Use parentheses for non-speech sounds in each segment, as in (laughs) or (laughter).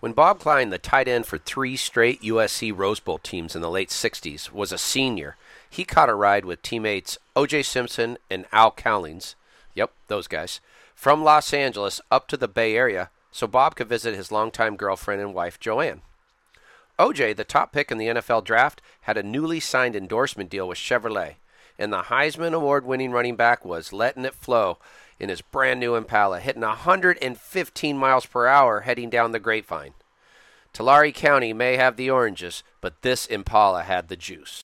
When Bob Klein, the tight end for three straight USC Rose Bowl teams in the late 60s, was a senior, he caught a ride with teammates O.J. Simpson and Al Cowlings, yep, those guys, from Los Angeles up to the Bay Area so Bob could visit his longtime girlfriend and wife, Joanne. OJ, the top pick in the NFL draft, had a newly signed endorsement deal with Chevrolet, and the Heisman Award winning running back was letting it flow in his brand new Impala, hitting 115 miles per hour heading down the grapevine. Tulare County may have the oranges, but this Impala had the juice.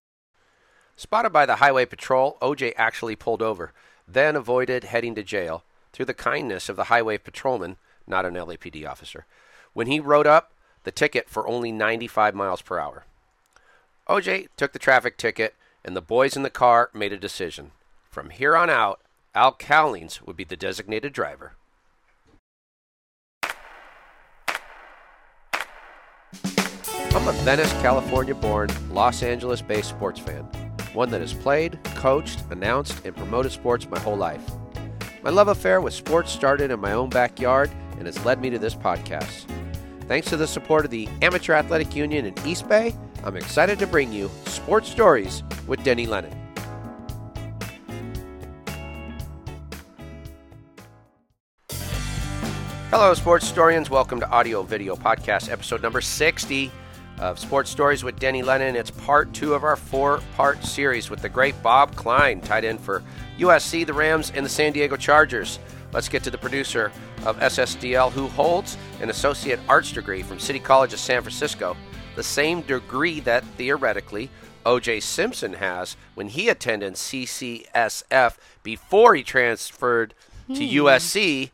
Spotted by the Highway Patrol, OJ actually pulled over, then avoided heading to jail through the kindness of the Highway Patrolman, not an LAPD officer, when he wrote up the ticket for only 95 miles per hour. OJ took the traffic ticket, and the boys in the car made a decision. From here on out, Al Cowlings would be the designated driver. I'm a Venice, California born, Los Angeles based sports fan, one that has played, coached, announced, and promoted sports my whole life. My love affair with sports started in my own backyard and has led me to this podcast. Thanks to the support of the Amateur Athletic Union in East Bay, I'm excited to bring you Sports Stories with Denny Lennon. Hello, sports historians. Welcome to Audio Video Podcast, episode number 60 of Sports Stories with Denny Lennon. It's part two of our four part series with the great Bob Klein, tight end for USC, the Rams, and the San Diego Chargers. Let's get to the producer of SSDL, who holds an associate arts degree from City College of San Francisco, the same degree that theoretically O.J. Simpson has when he attended CCSF before he transferred to hmm. USC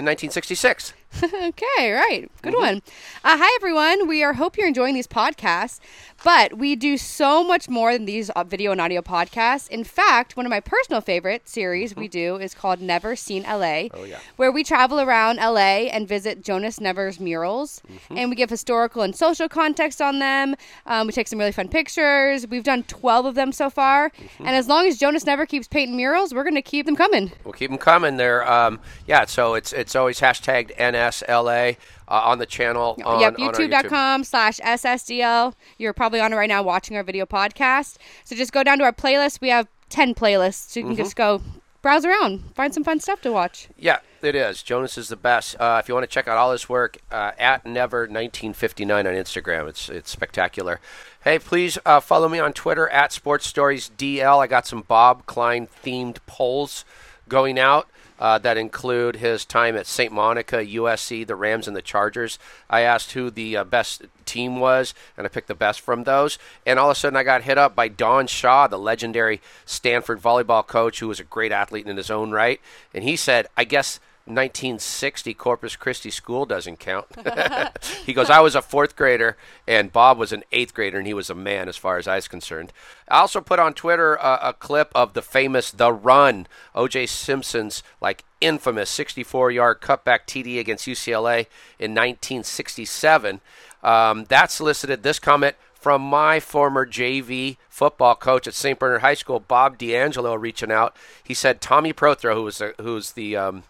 in 1966. (laughs) okay, right. Good one. Uh, hi, everyone. We are hope you're enjoying these podcasts, but we do so much more than these uh, video and audio podcasts. In fact, one of my personal favorite series we do is called Never Seen LA, Oh, yeah. where we travel around LA and visit Jonas Never's murals, and we give historical and social context on them. Um, we take some really fun pictures. We've done 12 of them so far, and as long as Jonas Never keeps painting murals, we're going to keep them coming. We'll keep them coming there. Um, yeah, so it's it's always hashtagged NSLA uh, on the channel. On, yep, youtube.com slash SSDL. You're probably on it right now watching our video podcast. So just go down to our playlist. We have 10 playlists. So you can just go browse around, find some fun stuff to watch. Yeah, it is. Jonas is the best. Uh, if you want to check out all his work, uh, at never 1959 on Instagram. It's it's spectacular. Hey, please uh, follow me on Twitter at Sports Stories DL. I got some Bob Klein themed polls going out. Uh, that include his time at St. Monica, USC, the Rams, and the Chargers. I asked who the uh, best team was, and I picked the best from those. And all of a sudden, I got hit up by Don Shaw, the legendary Stanford volleyball coach, who was a great athlete in his own right. And he said, I guess 1960 Corpus Christi school doesn't count. (laughs) he goes, I was a fourth grader, and Bob was an eighth grader, and he was a man as far as I was concerned. I also put on Twitter a, clip of the famous The Run, O.J. Simpson's like infamous 64-yard cutback TD against UCLA in 1967. Um, that solicited this comment from my former JV football coach at St. Bernard High School, Bob D'Angelo, reaching out. He said Tommy Prothro, who was the, who's the um,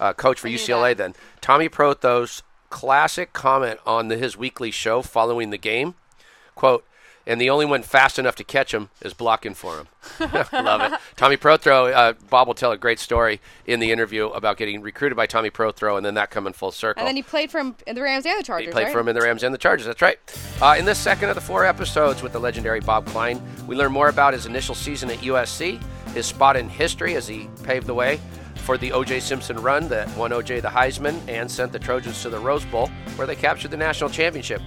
uh, coach for UCLA then, Tommy Prothro's classic comment on the, his weekly show following the game, quote, and the only one fast enough to catch him is blocking for him. (laughs) Love it. Tommy Prothro, uh, Bob will tell a great story in the interview about getting recruited by Tommy Prothro and then that coming full circle. And then he played for him in the Rams and the Chargers, He played right? for him in the Rams and the Chargers. That's right. Uh, in this second of the four episodes with the legendary Bob Klein, we learn more about his initial season at USC, his spot in history as he paved the way for the O.J. Simpson run that won O.J. the Heisman and sent the Trojans to the Rose Bowl, where they captured the national championship.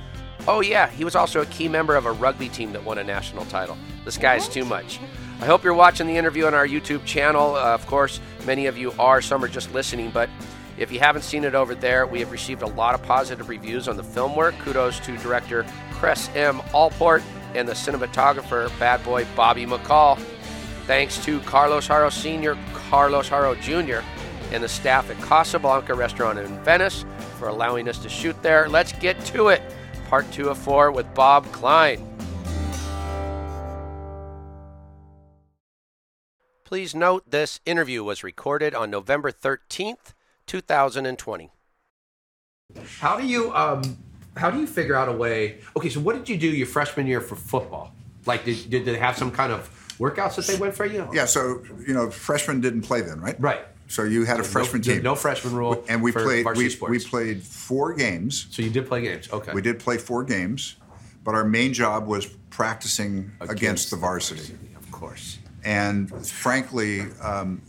Oh, yeah, he was also a key member of a rugby team that won a national title. This guy's too much. I hope you're watching the interview on our YouTube channel. Uh, of course, many of you are, some are just listening, but if you haven't seen it over there, we have received a lot of positive reviews on the film work. Kudos to director Chris M. Allport and the cinematographer, bad boy Bobby McCall. Thanks to Carlos Haro Sr., Carlos Haro Jr., and the staff at Casablanca Restaurant in Venice for allowing us to shoot there. Let's get to it. Part two of four with Bob Klein. Please note this interview was recorded on November 13th, 2020. How do you um how do you figure out a way? Okay, so what did you do your freshman year for football? Like, did, did they have some kind of workouts that they went for you? Yeah, so you know, freshmen didn't play then, right? Right. So you had a freshman no, team. No freshman rule. and we played. We, sports. we played four games. So you did play games. Okay. We did play four games, but our main job was practicing against, the varsity. Of course. And frankly, um,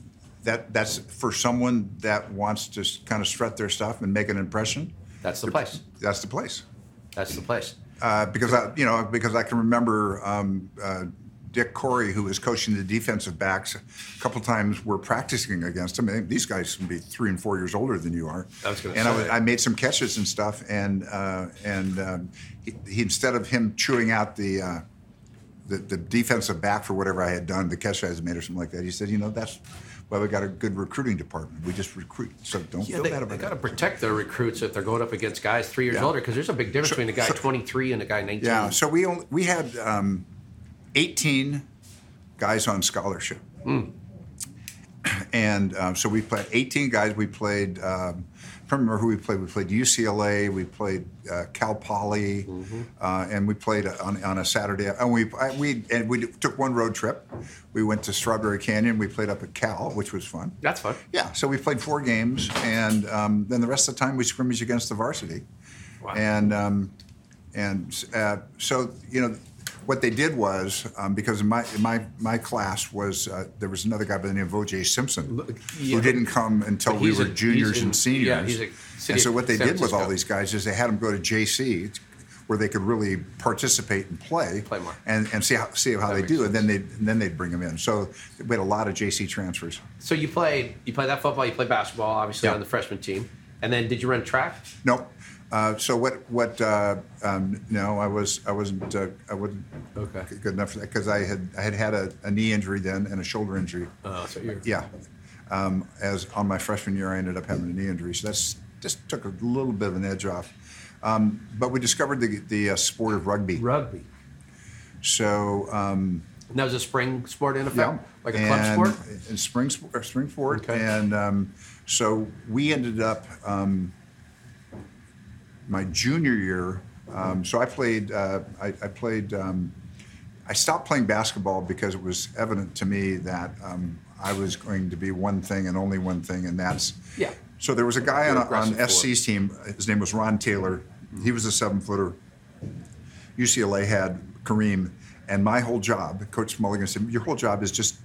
that that's for someone that wants to kind of strut their stuff and make an impression. That's the place. That's the place. That's the place. Uh, because I, you know, because I can remember um, uh, Dick Coury, who was coaching the defensive backs, a couple times we're practicing against him. And these guys can be three and four years older than you are. I was gonna and I, say. was, I made some catches and stuff, and uh, and um, he, he instead of him chewing out the, uh, the the defensive back for whatever I had done, the catch I had made or something like that, he said, you know, that's why we got a good recruiting department. We just recruit, so don't Yeah, feel they, bad about it. they about got to protect their recruits if they're going up against guys three years Yeah. older because there's a big difference between a guy 23 and a guy 19. Yeah, so we only, we had um, 18 guys on scholarship, (clears throat) and um, so we played 18 guys. We played. Um, I don't remember who we played. We played UCLA. We played uh, Cal Poly, uh, and we played on, on a Saturday. And we I, we and we took one road trip. We went to Strawberry Canyon. We played up at Cal, which was fun. That's fun. Yeah, so we played four games, and um, then the rest of the time we scrimmaged against the varsity. Wow. And um, and uh, so you know, what they did was um, because in my in my my class was uh, there was another guy by the name of O.J. Simpson yeah. who didn't come until we were a- juniors in- and seniors. yeah, he's a city and so what they did with all these guys is they had them go to JC. Where they could really participate and play, Play more. and, and see how see how That they do, and then they and then they'd bring them in. So we had a lot of JC transfers. So you played you played that football, you played basketball, obviously Yeah. on the freshman team, and then did you run track? No. Uh, so what? What? Uh, um, no, I was. I wasn't. Uh, I wasn't Okay. good enough for that because I had. I had had a, a knee injury then and a shoulder injury. Oh, so you're Yeah. Um, as on my freshman year, I ended up having a knee injury, so that's just took a little bit of an edge off. Um, but we discovered the the uh, sport of rugby. rugby. So um, And that was a spring sport in yeah, effect, like a club sport. and spring sport, spring sport, Okay. and um, so we ended up um, my junior year. Um, so I played. Uh, I, I played. Um, I stopped playing basketball because it was evident to me that um, I was going to be one thing and only one thing, and that's Yeah. So there was a guy on, You're on SC's team. His name was Ron Taylor. He was a seven footer. UCLA had Kareem, and my whole job, Coach Mulligan said, your whole job is just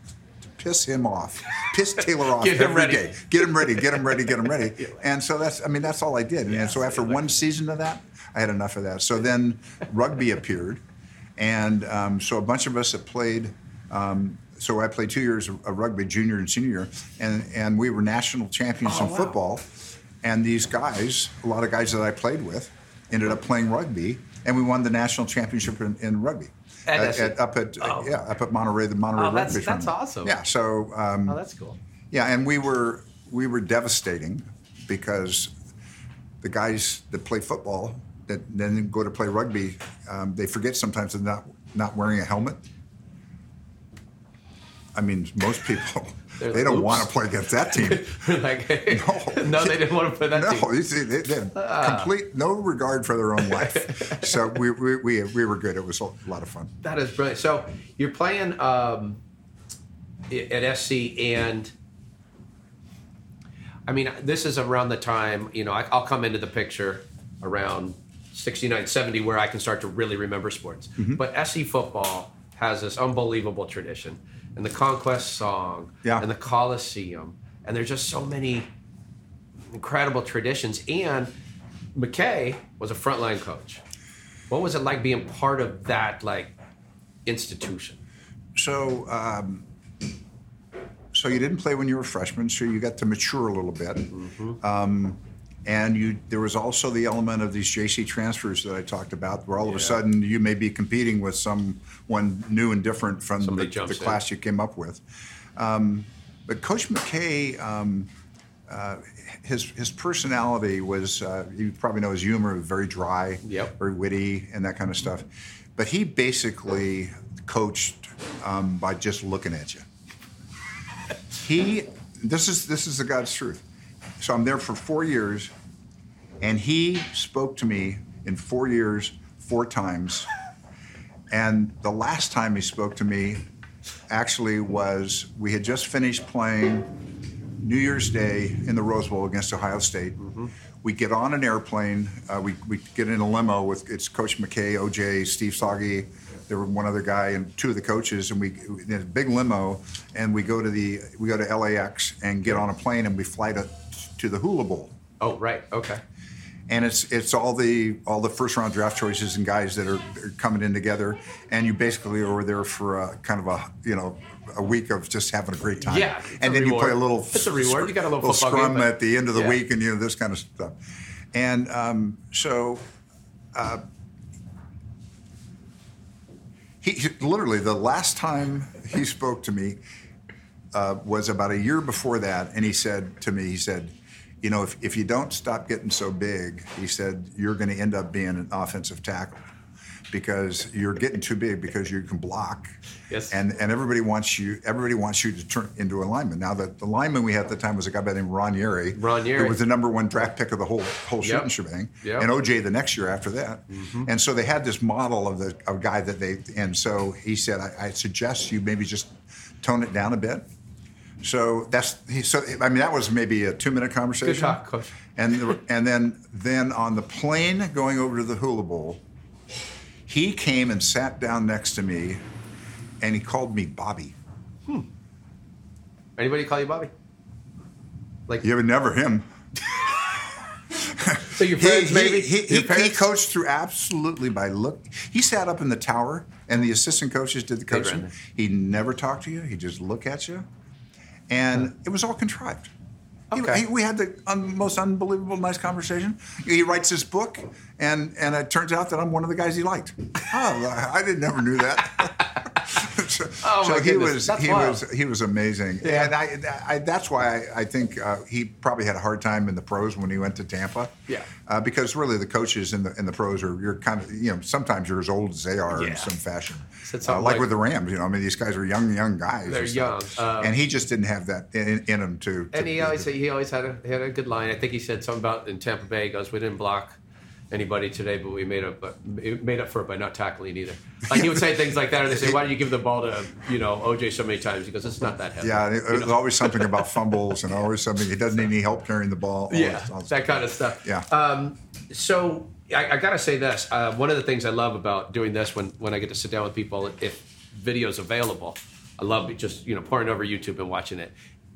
to piss him off, piss Taylor off (laughs) Get him ready. Get him ready, get him ready, get him ready. And so that's, I mean, that's all I did. and so after one season of that, I had enough of that. So then rugby appeared, and um, so a bunch of us that played. Um, so I played two years of of rugby, junior and senior year, and and we were national champions Oh, in wow. football. And these guys, a lot of guys that I played with, ended up playing rugby, and we won the national championship in, in rugby. At SC? up at Oh. yeah up at Monterey, the Monterey Oh, that's- Rugby that's awesome. Yeah, so um, Oh, that's cool. yeah, and we were we were devastating because the guys that play football that then go to play rugby, um, they forget sometimes they're not not wearing a helmet. I mean, most people They don't "Oops." want to play against that team. (laughs) like, (laughs) No. (laughs) no, they didn't want to play that team. no, team. you see, they, they had Ah. complete no regard for their own life. so we, we, we, we were good. It was a lot of fun. That is brilliant. So you're playing um, at SC, and I mean, this is around the time you know I, I'll come into the picture around 69, 70, where I can start to really remember sports. Mm-hmm. But SC football has this unbelievable tradition, and the Conquest song, Yeah. and the Coliseum, and there's just so many incredible traditions. And McKay was a frontline coach. What was it like being part of that like institution? So, um, so you didn't play when you were a freshman, so you got to mature a little bit. Um, and you, there was also the element of these JC transfers that I talked about, where all of a sudden you may be competing with someone new and different from the, the in. class you came up with. Um, but Coach McKay, um, uh, his his personality was uh, you probably know his humor, very dry, Yep. very witty, and that kind of stuff. But he basically coached um, by just looking at you. He, this is this is the God's truth. So I'm there for four years, and he spoke to me in four years, four times. And the last time he spoke to me actually was we had just finished playing New Year's Day in the Rose Bowl against Ohio State. We get on an airplane. Uh, we, we get in a limo with it's Coach McKay, OJ, Steve Sogge. There were one other guy and two of the coaches, and we in a big limo, and we go to the we go to LAX and get on a plane and we fly to to the Hula Bowl Oh, right. Okay. and it's it's all the all the first round draft choices and guys that are, are coming in together, and you basically are there for a, kind of a you know a week of just having a great time. Yeah, and then you play a little It's a reward. You got a little football scrum game, at the end of the Yeah. week, and you know this kind of stuff. And um, so. Uh, he, he literally the last time he spoke to me uh, was about a year before that, and he said to me, he said, "You know, if, if you don't stop getting so big, he said you're going to end up being an offensive tackle because you're getting too big because you can block, Yes. and and everybody wants you everybody wants you to turn into a lineman. Now the, the lineman we had at the time was a guy by the name of Ron Yary, Ron who Yary. was the number one draft pick of the whole whole Yep. shooting shebang, Yep. and OJ the next year after that, mm-hmm. and so they had this model of the of guy that they and so he said I, I suggest you maybe just tone it down a bit. So that's he. So I mean, that was maybe a two-minute conversation. Good talk, Coach. And the, and then then on the plane going over to the Hula Bowl, he came and sat down next to me, and he called me Bobby. Hmm. Anybody call you Bobby? Like You would never him. (laughs) so your friends he, maybe? he, he, he coached through absolutely by look. He sat up in the tower, and the assistant coaches did the coaching. He never talked to you. He just look at you, and it was all contrived. He- Okay. he- we had the un, most unbelievable nice conversation. He writes this book, and and it turns out that I'm one of the guys he liked. (laughs) Oh, I didn't never knew that. (laughs) so Oh, my he goodness. was That's he wild. was he was amazing, Yeah. and I, I that's why I, I think uh, he probably had a hard time in the pros when he went to Tampa. Yeah. uh, because really the coaches in the in the pros are you're kind of you know sometimes you're as old as they are Yeah. in some fashion. Uh, like, like- with the Rams, you know, I mean these guys are young young guys. They're young, um, and he just didn't have that in, in him to. to And he always he always had a he had a good line. I think he said something about in Tampa Bay. He goes, "We didn't block anybody today, but we made up but made up for it by not tackling either." Like he would say things like that, and they say, "Why did you give the ball to you know OJ so many times?" He goes, "It's not that heavy." Yeah, and it, You it was know? always something about (laughs) fumbles and always something. He doesn't need any help carrying the ball. yeah, that kind of stuff. Yeah. Um, so I, I gotta say this. Uh, one of the things I love about doing this when when I get to sit down with people, if video's available, I love just you know pouring over YouTube and watching it.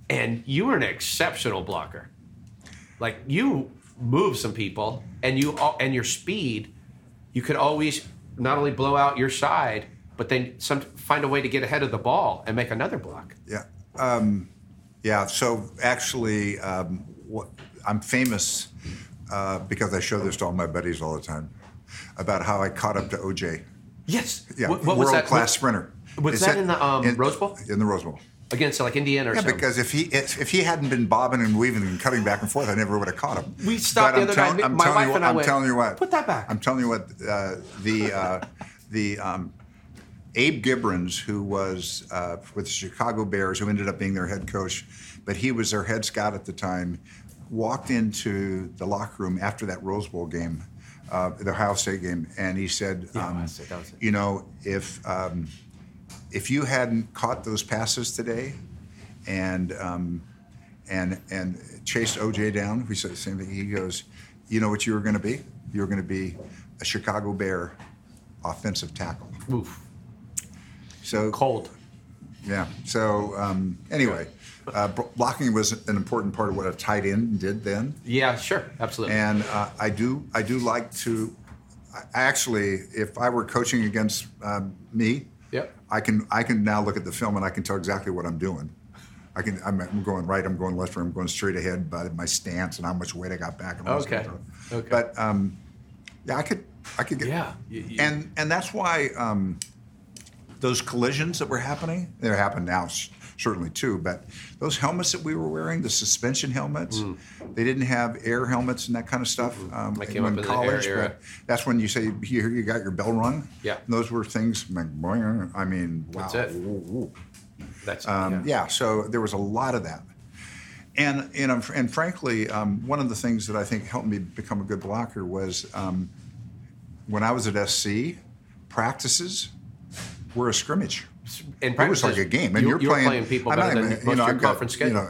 And you are an exceptional blocker. Like you move some people, and you and your speed, you could always not only blow out your side, but then some find a way to get ahead of the ball and make another block. Yeah. Um, yeah. So actually, um, what, I'm famous uh, because I show this to all my buddies all the time about how I caught up to OJ. Yes. Yeah, What, what was world that? class What- sprinter. was Is that in the, um, Rose Bowl? In the Rose Bowl. Against like Indiana or Yeah, something? because if he if, if he hadn't been bobbing and weaving and cutting back and forth, I never would have caught him. We stopped But the I'm other tell- night. I'm My telling wife you and what, I I'm went, telling you what. "Put that back." I'm telling you what. Uh, the uh, the um, Abe Gibrons, who was uh, with the Chicago Bears, who ended up being their head coach, but he was their head scout at the time, walked into the locker room after that Rose Bowl game, uh, the Ohio State game, and he said, Yeah, um, Ohio State, that was it. "You know, if um, if you hadn't caught those passes today, and um, and and chased OJ down, we said the same thing. He goes, you know what you were going to be? You were going to be a Chicago Bear offensive tackle. Oof. So Cold. yeah. So um, anyway, uh, blocking was an important part of what a tight end did then. Yeah, sure, absolutely. And uh, I do I do like to. I actually, if I were coaching against um, me. I can I can now look at the film and I can tell exactly what I'm doing. I can I'm, I'm going right, I'm going left, or I'm going straight ahead by my stance and how much weight I got back. And all Okay. kind of stuff. Okay. But um, yeah, I could I could get Yeah, you- you- and and that's why um, those collisions that were happening they're happening now certainly too. But those helmets that we were wearing, the suspension helmets, they didn't have air helmets and that kind of stuff. Um, That came in the air era. but that's when you say you you got your bell rung. Yeah. And those were things. like, I mean, wow. That's it. Woo, woo. That's Um, yeah. yeah. So there was a lot of that. And and, um, and frankly, um, one of the things that I think helped me become a good blocker was um, when I was at SC, practices were a scrimmage. In It was like a game, and you, you're you were playing, playing people I'm better than even- most of your I've got, conference schedule. You know,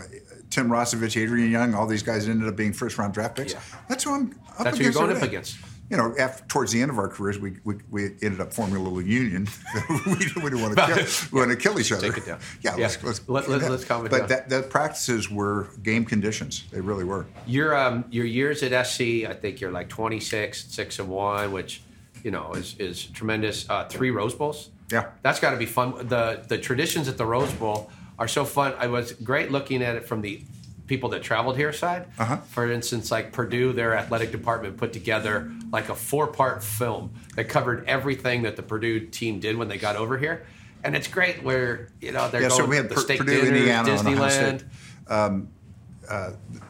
Tim Rossovich, Adrian Young, all these guys ended up being first round draft picks. Yeah. That's who I'm up That's who you're against going up against. You know, after, towards the end of our careers, we, we, we ended up forming a little union. (laughs) we, didn't- we didn't want to kill, we wanted to kill each other. Take it down. Yeah, Yeah. let's let's Let- let- let's calm it But down. that, that practices were game conditions. They really were. Your um, your years at SC, I think you're like 26, six and one, which you know is is tremendous. Uh, three Rose Bowls. Yeah. that's got to be fun. The the traditions at the Rose Bowl are so fun. I was great looking at it from the people that traveled here side. Uh-huh. For instance, like Purdue, their athletic department put together like a four part film that covered everything that the Purdue team did when they got over here. And it's great where you know they're Yeah, going so we had the state Purdue, dinner, Indiana, and Ohio Disneyland.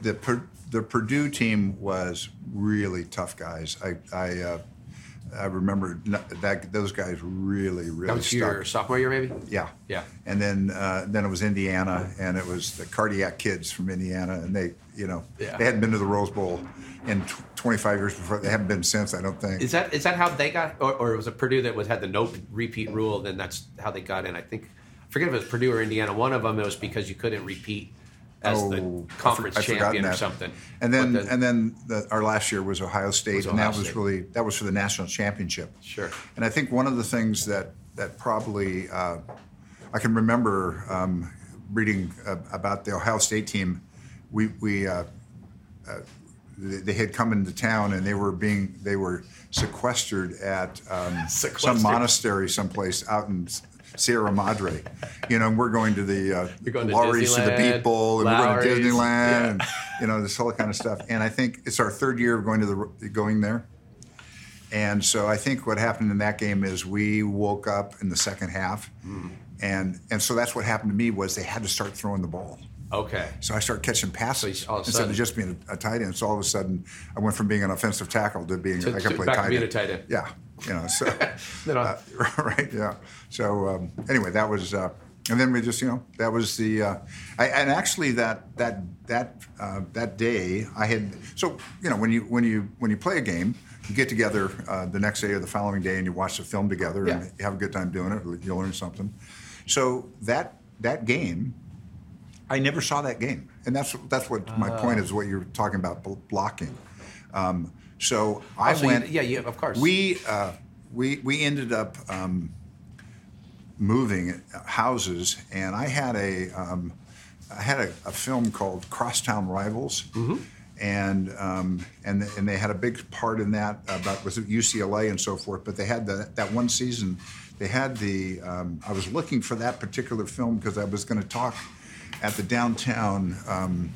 The the Purdue team was really tough guys. I I, uh, I remember that those guys really really That was stuck. your sophomore year, maybe. Yeah, Yeah. And then uh, then it was Indiana, and it was the cardiac kids from Indiana, and they you know Yeah. they hadn't been to the Rose Bowl in tw- 25 years before. They haven't been since. I don't think. Is that is that how they got, or, or it was it Purdue that was had the no repeat rule? Then that's how they got in. I think I forget if it was Purdue or Indiana. One of them it was because you couldn't repeat as Oh, the conference I've forgotten champion or that. something. And then But and then the, our last year was Ohio State, Was and Ohio that was really that was for the national championship. Sure. And I think one of the things that that probably uh, I can remember um, reading uh, about the Ohio State team. We we uh, uh, they had come into town and they were being they were sequestered at um, some Sequestered. monastery someplace out in Sierra Madre. You know, and we're going to the uh, You're going to Lawry's to the Bowl, and we're going to Disneyland, yeah. and you know this whole kind of stuff. And I think it's our third year of going to the going there. And so I think what happened in that game is we woke up in the second half, Hmm. and and so that's what happened to me was they had to start throwing the ball. okay, So I started catching passes So of instead sudden- of just being a, a tight end. So all of a sudden, I went from being an offensive tackle to being To- I could to- play back to being end. a tight end. Yeah, you know. So (laughs) uh, (laughs) right, yeah. So um, anyway, that was, uh, and then we just you know that was the, uh, I, and actually that that that uh, that day I had so you know when you when you when you play a game. You get together uh, the next day or the following day, and you watch the film together, Yeah. and you have a good time doing it. You learn something. So that that game, I never saw that game, and that's that's what my Ah. point is. What you're talking about blocking. Um, so I Oh, so you- went. yeah, yeah, of course. We uh, we we ended up um, moving houses, and I had a um, I had a, a film called Crosstown Rivals. Mm-hmm. And um, and and they had a big part in that about was it UCLA and so forth. But they had the, that one season, they had the. Um, I was looking for that particular film because I was going to talk at the downtown um,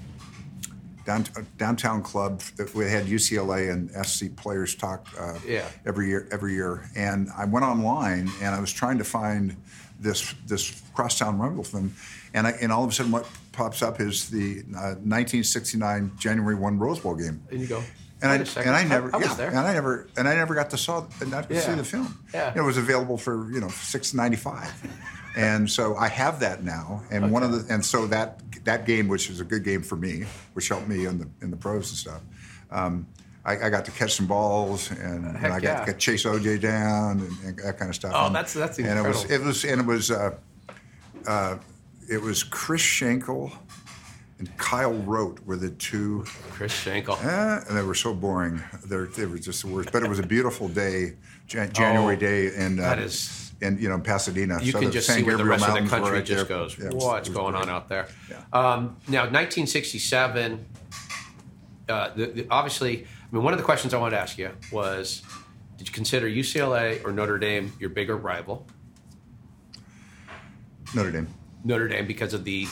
down, downtown club that we had UCLA and SC players talk uh, Yeah. every year every year and I went online and I was trying to find this this crosstown rumble film and I, and all of a sudden what pops up is the uh, 1969 January 1 Rose Bowl game and you go. and "Wait I, and I never I, was yeah, there. and I never and I never got to saw not to see the film. Yeah. it was available for you know six ninety five, (laughs) and so I have that now. And one of the and so that that game, which is a good game for me, which helped me in the in the pros and stuff. Um, I, I got to catch some balls, and, and I got yeah. to chase OJ down and, and that kind of stuff. Oh, and, that's- that's and it was incredible. it was and it was uh, uh, it was Chris Schenkel and Kyle Rote were the two Chris Schenkel. Eh, and they were so boring. They're, they were just the worst. But it was a beautiful day, Jan- January Oh, day, and uh, that is- in you know Pasadena. You So can just San see where the rest of the country right just there. goes. Yeah, was- What's going great. on out there? Yeah. Um, now, 1967. Uh, the, the, obviously, I mean, one of the questions I wanted to ask you was, did you consider UCLA or Notre Dame your bigger rival? Notre Dame. Notre Dame because of the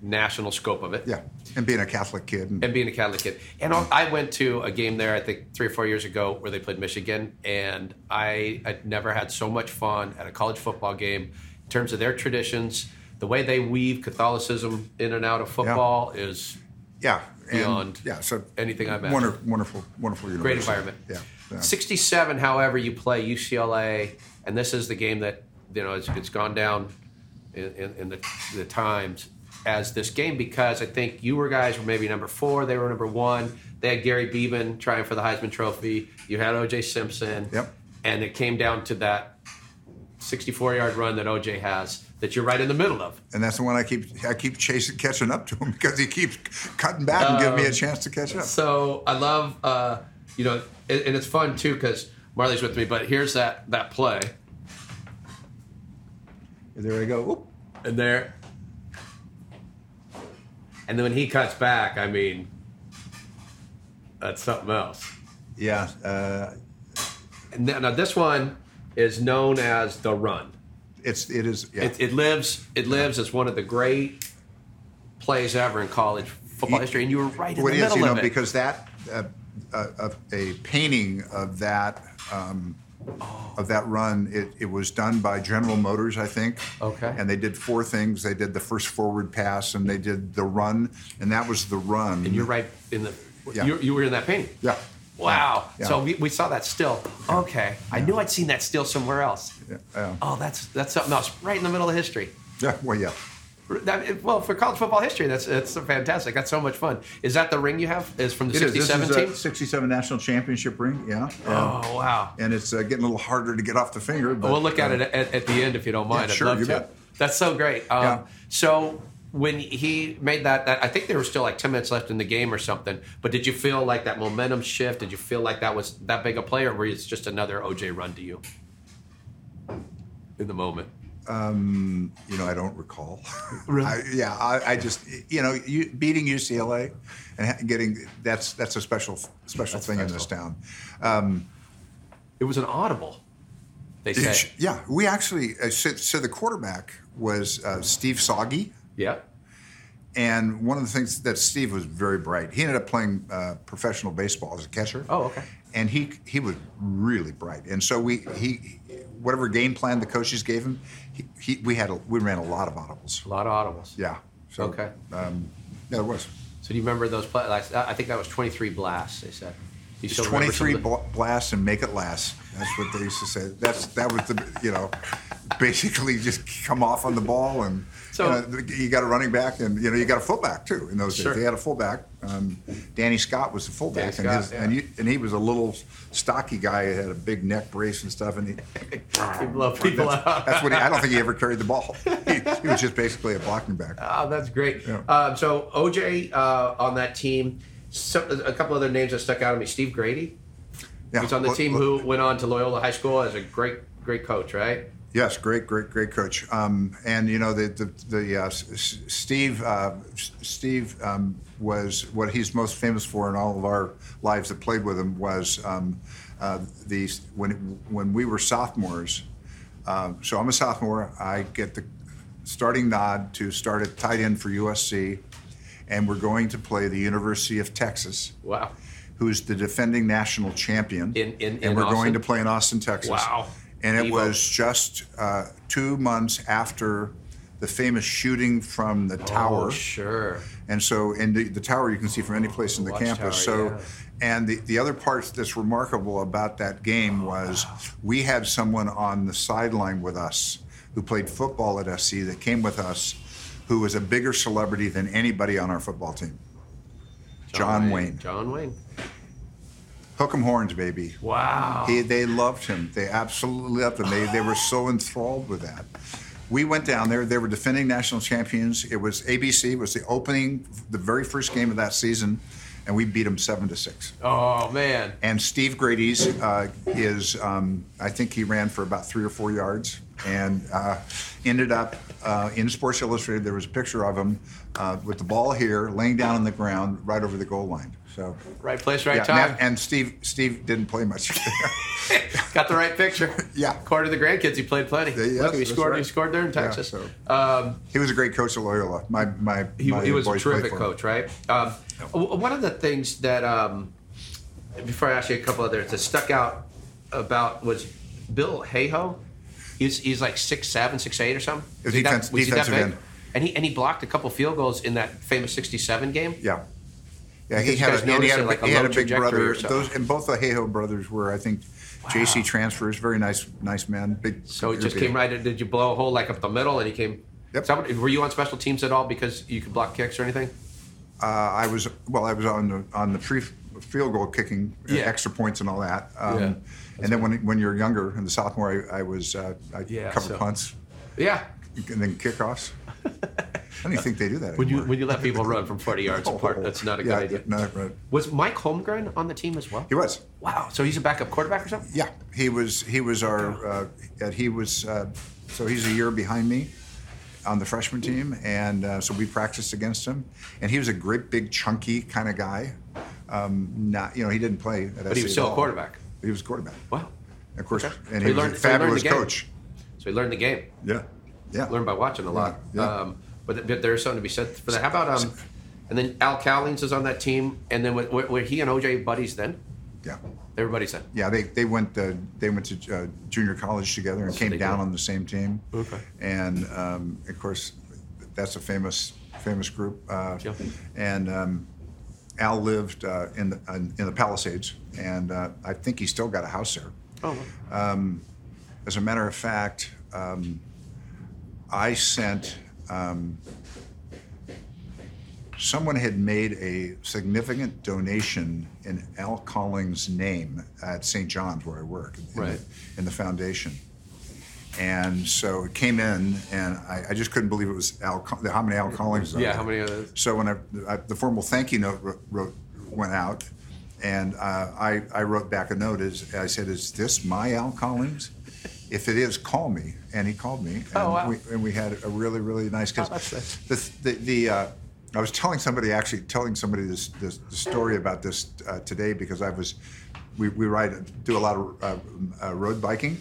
national scope of it. Yeah, and being a Catholic kid. And, and being a Catholic kid. And I went to a game there, I think three or four years ago, where they played Michigan, and I had never had so much fun at a college football game in terms of their traditions. The way they weave Catholicism in and out of football is yeah, and, beyond yeah. So anything I imagined. Wonderful, wonderful, wonderful university. great environment. Yeah. yeah. 67, however, you play UCLA, and this is the game that you know it's, it's gone down in, in, in the, the times as this game because I think you were guys were maybe number four, they were number one. They had Gary Beban trying for the Heisman Trophy. You had O.J. Simpson. Yep. and it came down to that 64 yard run that OJ has that you're right in the middle of. And that's the one I keep I keep chasing, catching up to him (laughs) because he keeps cutting back and giving me a Um, chance to catch up. So I love, uh, you know, and, and it's fun too because Marley's with me. But here's that that play, And There I go. Oop. and there, and then when he cuts back, I mean, that's something else. Yeah, uh, then, now this one is known as the run. it's it is. Yeah. It, it lives. It lives as one of the great plays ever in college football You- history, and you were right in the is, middle you know, of it. because that uh, uh, a painting of that um, of that run, it, it was done by General Motors, I think. Okay. And they did four things. They did the first forward pass, and they did the run, and that was the run. and you're right in the. Yeah. You, you were in that painting. Yeah. Wow. Yeah. So we, we saw that still. Okay. I knew I'd seen that still somewhere else. Yeah. Yeah. Oh, that's that's something else. Right in the middle of history. yeah. Well, yeah. That, well, for college football history, that's that's fantastic. That's so much fun. Is that the ring you have? Is from the It is. This '67 is team? a 67 national championship ring. Yeah. Oh wow. And it's uh, getting a little harder to get off the finger. But, we'll look at uh, it at, at the end if you don't mind. Yeah, I'd sure, love you to. bet. That's so great. Um, Yeah. So when he made that, that, I think there were still like ten minutes left in the game or something. But did you feel like that momentum shift? Did you feel like that was that big a play, or was it just another OJ run to you in the moment? You know, I don't recall. (laughs) I, yeah, I, I just, you know, you, beating UCLA and getting that's that's a special special That's thing in this special. town. It was an audible. They say. It's- yeah, we actually uh, so, so the quarterback was uh, Steve Sogge, Yeah. and one of the things that Steve was very bright. He ended up playing uh, professional baseball as a catcher. Oh, okay. And he he was really bright, and so we he whatever game plan the coaches gave him, he, he we had a, we ran a lot of audibles. A lot of audibles. Yeah. So, Okay. Um, yeah, there was. So do you remember those plays? I think that was 23 blasts. They said. You It's still remember some 23 of the- bla- blasts and make it last. That's what they used to say. That's that was the you know, basically just come off on the ball and So- you, know, you got a running back and you know you got a fullback too. In those Sure. days, they had a fullback. Um, Danny Scott was the fullback, and, his, yeah. and, you, and he was a little stocky guy. He had a big neck brace and stuff, and he, (laughs) You blow people that's, out. that's what he, I don't think he ever carried the ball. (laughs) He, he was just basically a blocking back. Oh, that's great. Yeah. Um, so OJ uh, on that team. So, a couple other names that stuck out to me. Steve Grady. Yeah, He's on the look- team look- who went on to Loyola High School as a great, great coach, right? Yes, great, great, great coach. Um, and you know the the, the uh, Steve uh, S- Steve um, was what he's most famous for in all of our lives that played with him was um, uh, the when when we were sophomores. Uh, so I'm a sophomore. I get the starting nod to start at tight end for USC, and we're going to play the University of Texas Wow. who's the defending national champion. In- in- and in we're Austin? going to play in Austin, Texas. Wow. And it Evo. was just uh, two months after the famous shooting from the tower. Oh, sure. And so, in the, the tower, you can see from any place in the campus. So, yeah. and the, the other part that's remarkable about that game was we had someone on the sideline with us who played football at SC that came with us who was a bigger celebrity than anybody on our football team. John Wayne. John Wayne. Hook 'em horns, baby. Wow. He, they loved him. They absolutely loved him. They, they were so enthralled with that. We went down there. They were defending national champions. It was ABC. It was the opening, the very first game of that season, and we beat them seven to six. oh man. And Steve Grady's uh, is, um, I think he ran for about three or four yards, and uh, ended up uh, in Sports Illustrated. There was a picture of him uh, with the ball here, laying down on the ground, right over the goal line. So. Right place, right Yeah, time. that- and Steve Steve didn't play much. (laughs) (laughs) Got the right picture. Yeah. According to the grandkids, he played plenty. Yeah, yes, Look, he scored. He scored there in Yeah, Texas. so- um, he was a great coach at Loyola. My my he, my he was a terrific coach, right? Um, one of the things that, um, before I ask you a couple others that stuck out about was Bill Hayhoe. He's, he's like six seven, six eight or something. He was he that- defense- was he that big? end. And he and he blocked a couple field goals in that famous '67 game. Yeah. Yeah, he had, a, and he had, it, like, a he had a big brother. Those and both the Hayhoe brothers were, I think, JC transfers. Very nice, nice men. Big. So it just big. came right. in- Did you blow a hole like up the middle, and he came? Yep. Somebody- were you on special teams at all because you could block kicks or anything? Uh, I was well. I was on the on the pre field goal kicking, uh, Yeah. extra points, and all that. Um, Yeah. and then when when you're younger, in the sophomore, I, I was uh, I Yeah, covered so- punts Yeah. and then kickoffs. (laughs) I don't even think they do that When you anymore. when you let people run from 40 yards (laughs) apart, that's not a good yeah, idea. No, right. Was Mike Holmgren on the team as well? He was. Wow. So he's a backup quarterback or something? Yeah, he was. He was our. Uh, and he was. Uh, so he's a year behind me on the freshman team, and uh, so we practiced against him. And he was a great, big, chunky kind of guy. Um, not, you know, he didn't play. At But he was still a quarterback. He was a quarterback. Wow. Of course, Okay. and So he he was learned- a so he learned fabulous the game. coach. So he learned the game. Yeah, yeah. Learned by watching a lot. Yeah, yeah. Um, but, but there's something to be said for that. How about um, and then Al Cowlings is on that team, and then were, were he and OJ buddies then? yeah. They were buddies then. Yeah, they, they went uh, they went to uh, junior college together and came down did. on the same team. Okay. And um, of course, that's a famous famous group. Uh, Yeah. And um, Al lived uh, in the in the Palisades, and uh, I think he still got a house there. Oh. wow. As a matter of fact, um, I sent. Um, someone had made a significant donation in Al Cowlings' name at St. John's, where I work, in, Right. the, in the foundation. And so it came in, and I, I just couldn't believe it was Al. How many Al Cowlings? Yeah, how many of those? So when I, I, the formal thank you note wrote, wrote, went out, and uh, I, I wrote back a note. Is I said, "Is this my Al Cowlings? If it is, call me." And he called me, and, Oh, wow. we, and we had a really, really nice. Oh, that's nice. the the, the uh, I was telling somebody actually telling somebody this, this the story about this uh, today because I was we, we ride do a lot of uh, uh, road biking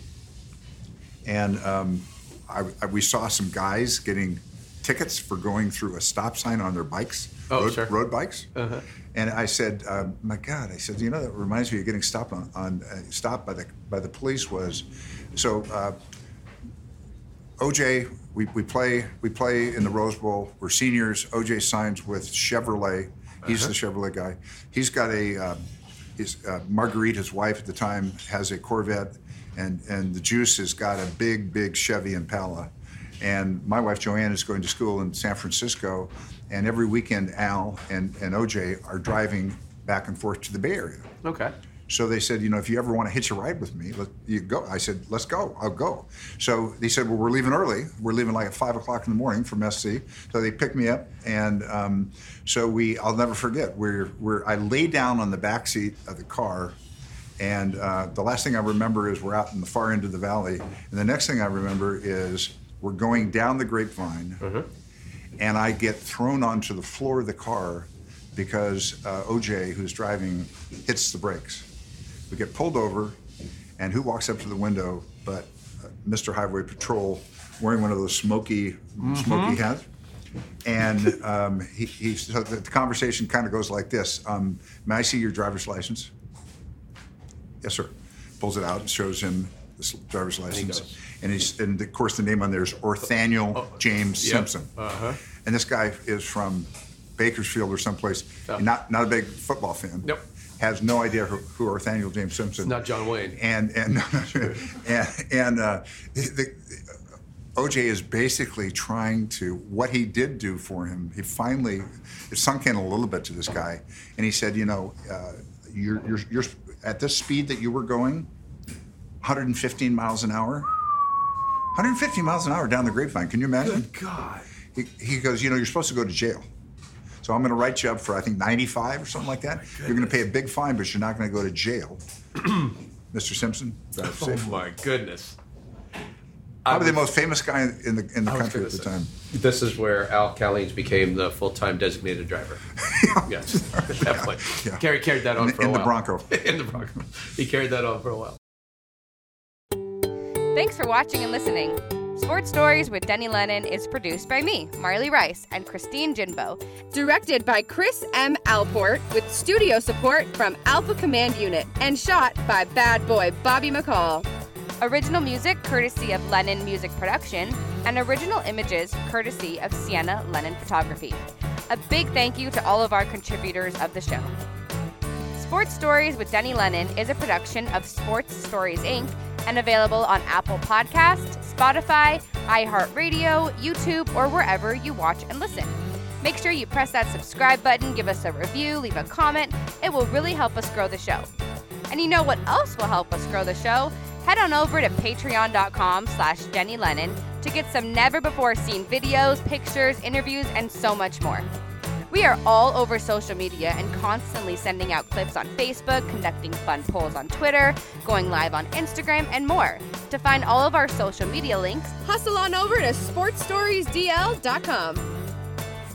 and um, I, I- we saw some guys getting tickets for going through a stop sign on their bikes, Oh, road, sure. road bikes. Uh-huh. And I said, um, "My God!" I said, "You know, that reminds me of getting stopped on, on uh, stopped by the by the police." Was so uh, OJ. We, we play we play in the Rose Bowl. We're seniors. OJ signs with Chevrolet. He's the Chevrolet guy. He's got a uh, his uh, Marguerite, his wife at the time, has a Corvette, and and the Juice has got a big big Chevy Impala. And my wife Joanne is going to school in San Francisco, and every weekend Al and, and OJ are driving back and forth to the Bay Area. Okay. So they said, you know, if you ever want to hitch a ride with me, let you go. I said, let's go. I'll go. So they said, well, we're leaving early. We're leaving like at five o'clock in the morning from SC. So they picked me up, and um, so we. I'll never forget. We're we're. I lay down on the back seat of the car, and uh, the last thing I remember is we're out in the far end of the valley, and the next thing I remember is we're going down the grapevine, and I get thrown onto the floor of the car because uh, OJ, who's driving, hits the brakes. We get pulled over, and who walks up to the window but uh, Mr. Highway Patrol wearing one of those smoky, smoky hats? And um, he, he, so the, the conversation kind of goes like this um, May I see your driver's license? Yes, sir. Pulls it out and shows him the driver's license. And he's, and of course, the name on there is Orenthal James yep. Simpson. Uh-huh. And this guy is from Bakersfield or someplace. Oh. Not not a big football fan. Nope. Has no idea who, who Orenthal James Simpson. Not John Wayne. And and and and uh, the, OJ is basically trying to what he did do for him. He finally it sunk in a little bit to this guy, and he said, you know, uh, you're you're you're at this speed that you were going, 115 miles an hour. 150 miles an hour down the grapevine. Can you imagine? Good God. He, he goes, you know, you're supposed to go to jail. So I'm going to write you up for I think 95 or something like that. Oh, you're going to pay a big fine, but you're not going to go to jail. (clears throat) Mr. Simpson, drive Oh my goodness. Probably the most famous guy in the in the country at the say. time. This is where Al Cowlings became the full-time designated driver. (laughs) yes, at that. Yeah. Carried, carried that on In- for a in the. Bronco. (laughs) in the Bronco. He carried that on for a while. Thanks for watching and listening. Sports Stories with Denny Lennon is produced by me, Marley Rice, and Christine Jinbo. Directed by Chris M. Alport, with studio support from Alpha Command Unit, and shot by bad boy Bobby McCall. Original music courtesy of Lennon Music Production, and original images courtesy of Sienna Lennon Photography. A big thank you to all of our contributors of the show. Sports Stories with Denny Lennon is a production of Sports Stories Inc. and available on Apple Podcasts, Spotify, iHeartRadio, YouTube, or wherever you watch and listen. Make sure you press that subscribe button, give us a review, leave a comment. It will really help us grow the show. And you know what else will help us grow the show? Head on over to patreon.com slash Denny Lennon to get some never before seen videos, pictures, interviews, and so much more. We are all over social media and constantly sending out clips on Facebook, conducting fun polls on Twitter, going live on Instagram, and more. To find all of our social media links, hustle on over to sportstoriesdl.com.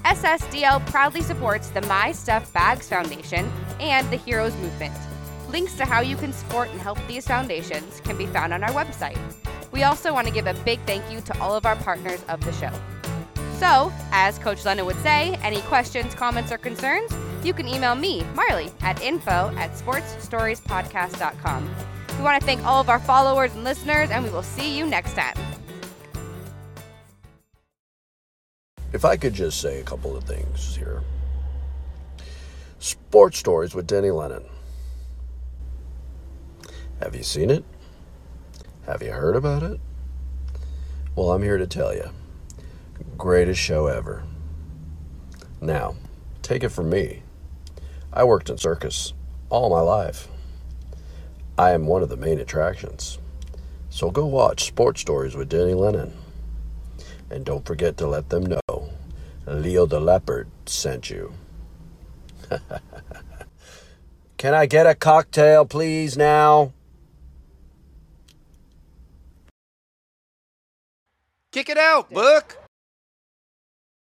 SSDL proudly supports the My Stuff Bags Foundation and the Heroes Movement. Links to how you can support and help these foundations can be found on our website. We also want to give a big thank you to all of our partners of the show. So, as Coach Lennon would say, any questions, comments, or concerns, you can email me, Marley, at info at sportsstoriespodcast.com. We want to thank all of our followers and listeners, and we will see you next time. If I could just say a couple of things here. Sports Stories with Denny Lennon. Have you seen it? Have you heard about it? Well, I'm here to tell you. Greatest show ever. Now, take it from me. I worked in circus all my life. I am one of the main attractions. So go watch Sports Stories with Denny Lennon. And don't forget to let them know Leo the Leopard sent you. (laughs) Can I get a cocktail, please, now? Kick it out, Book.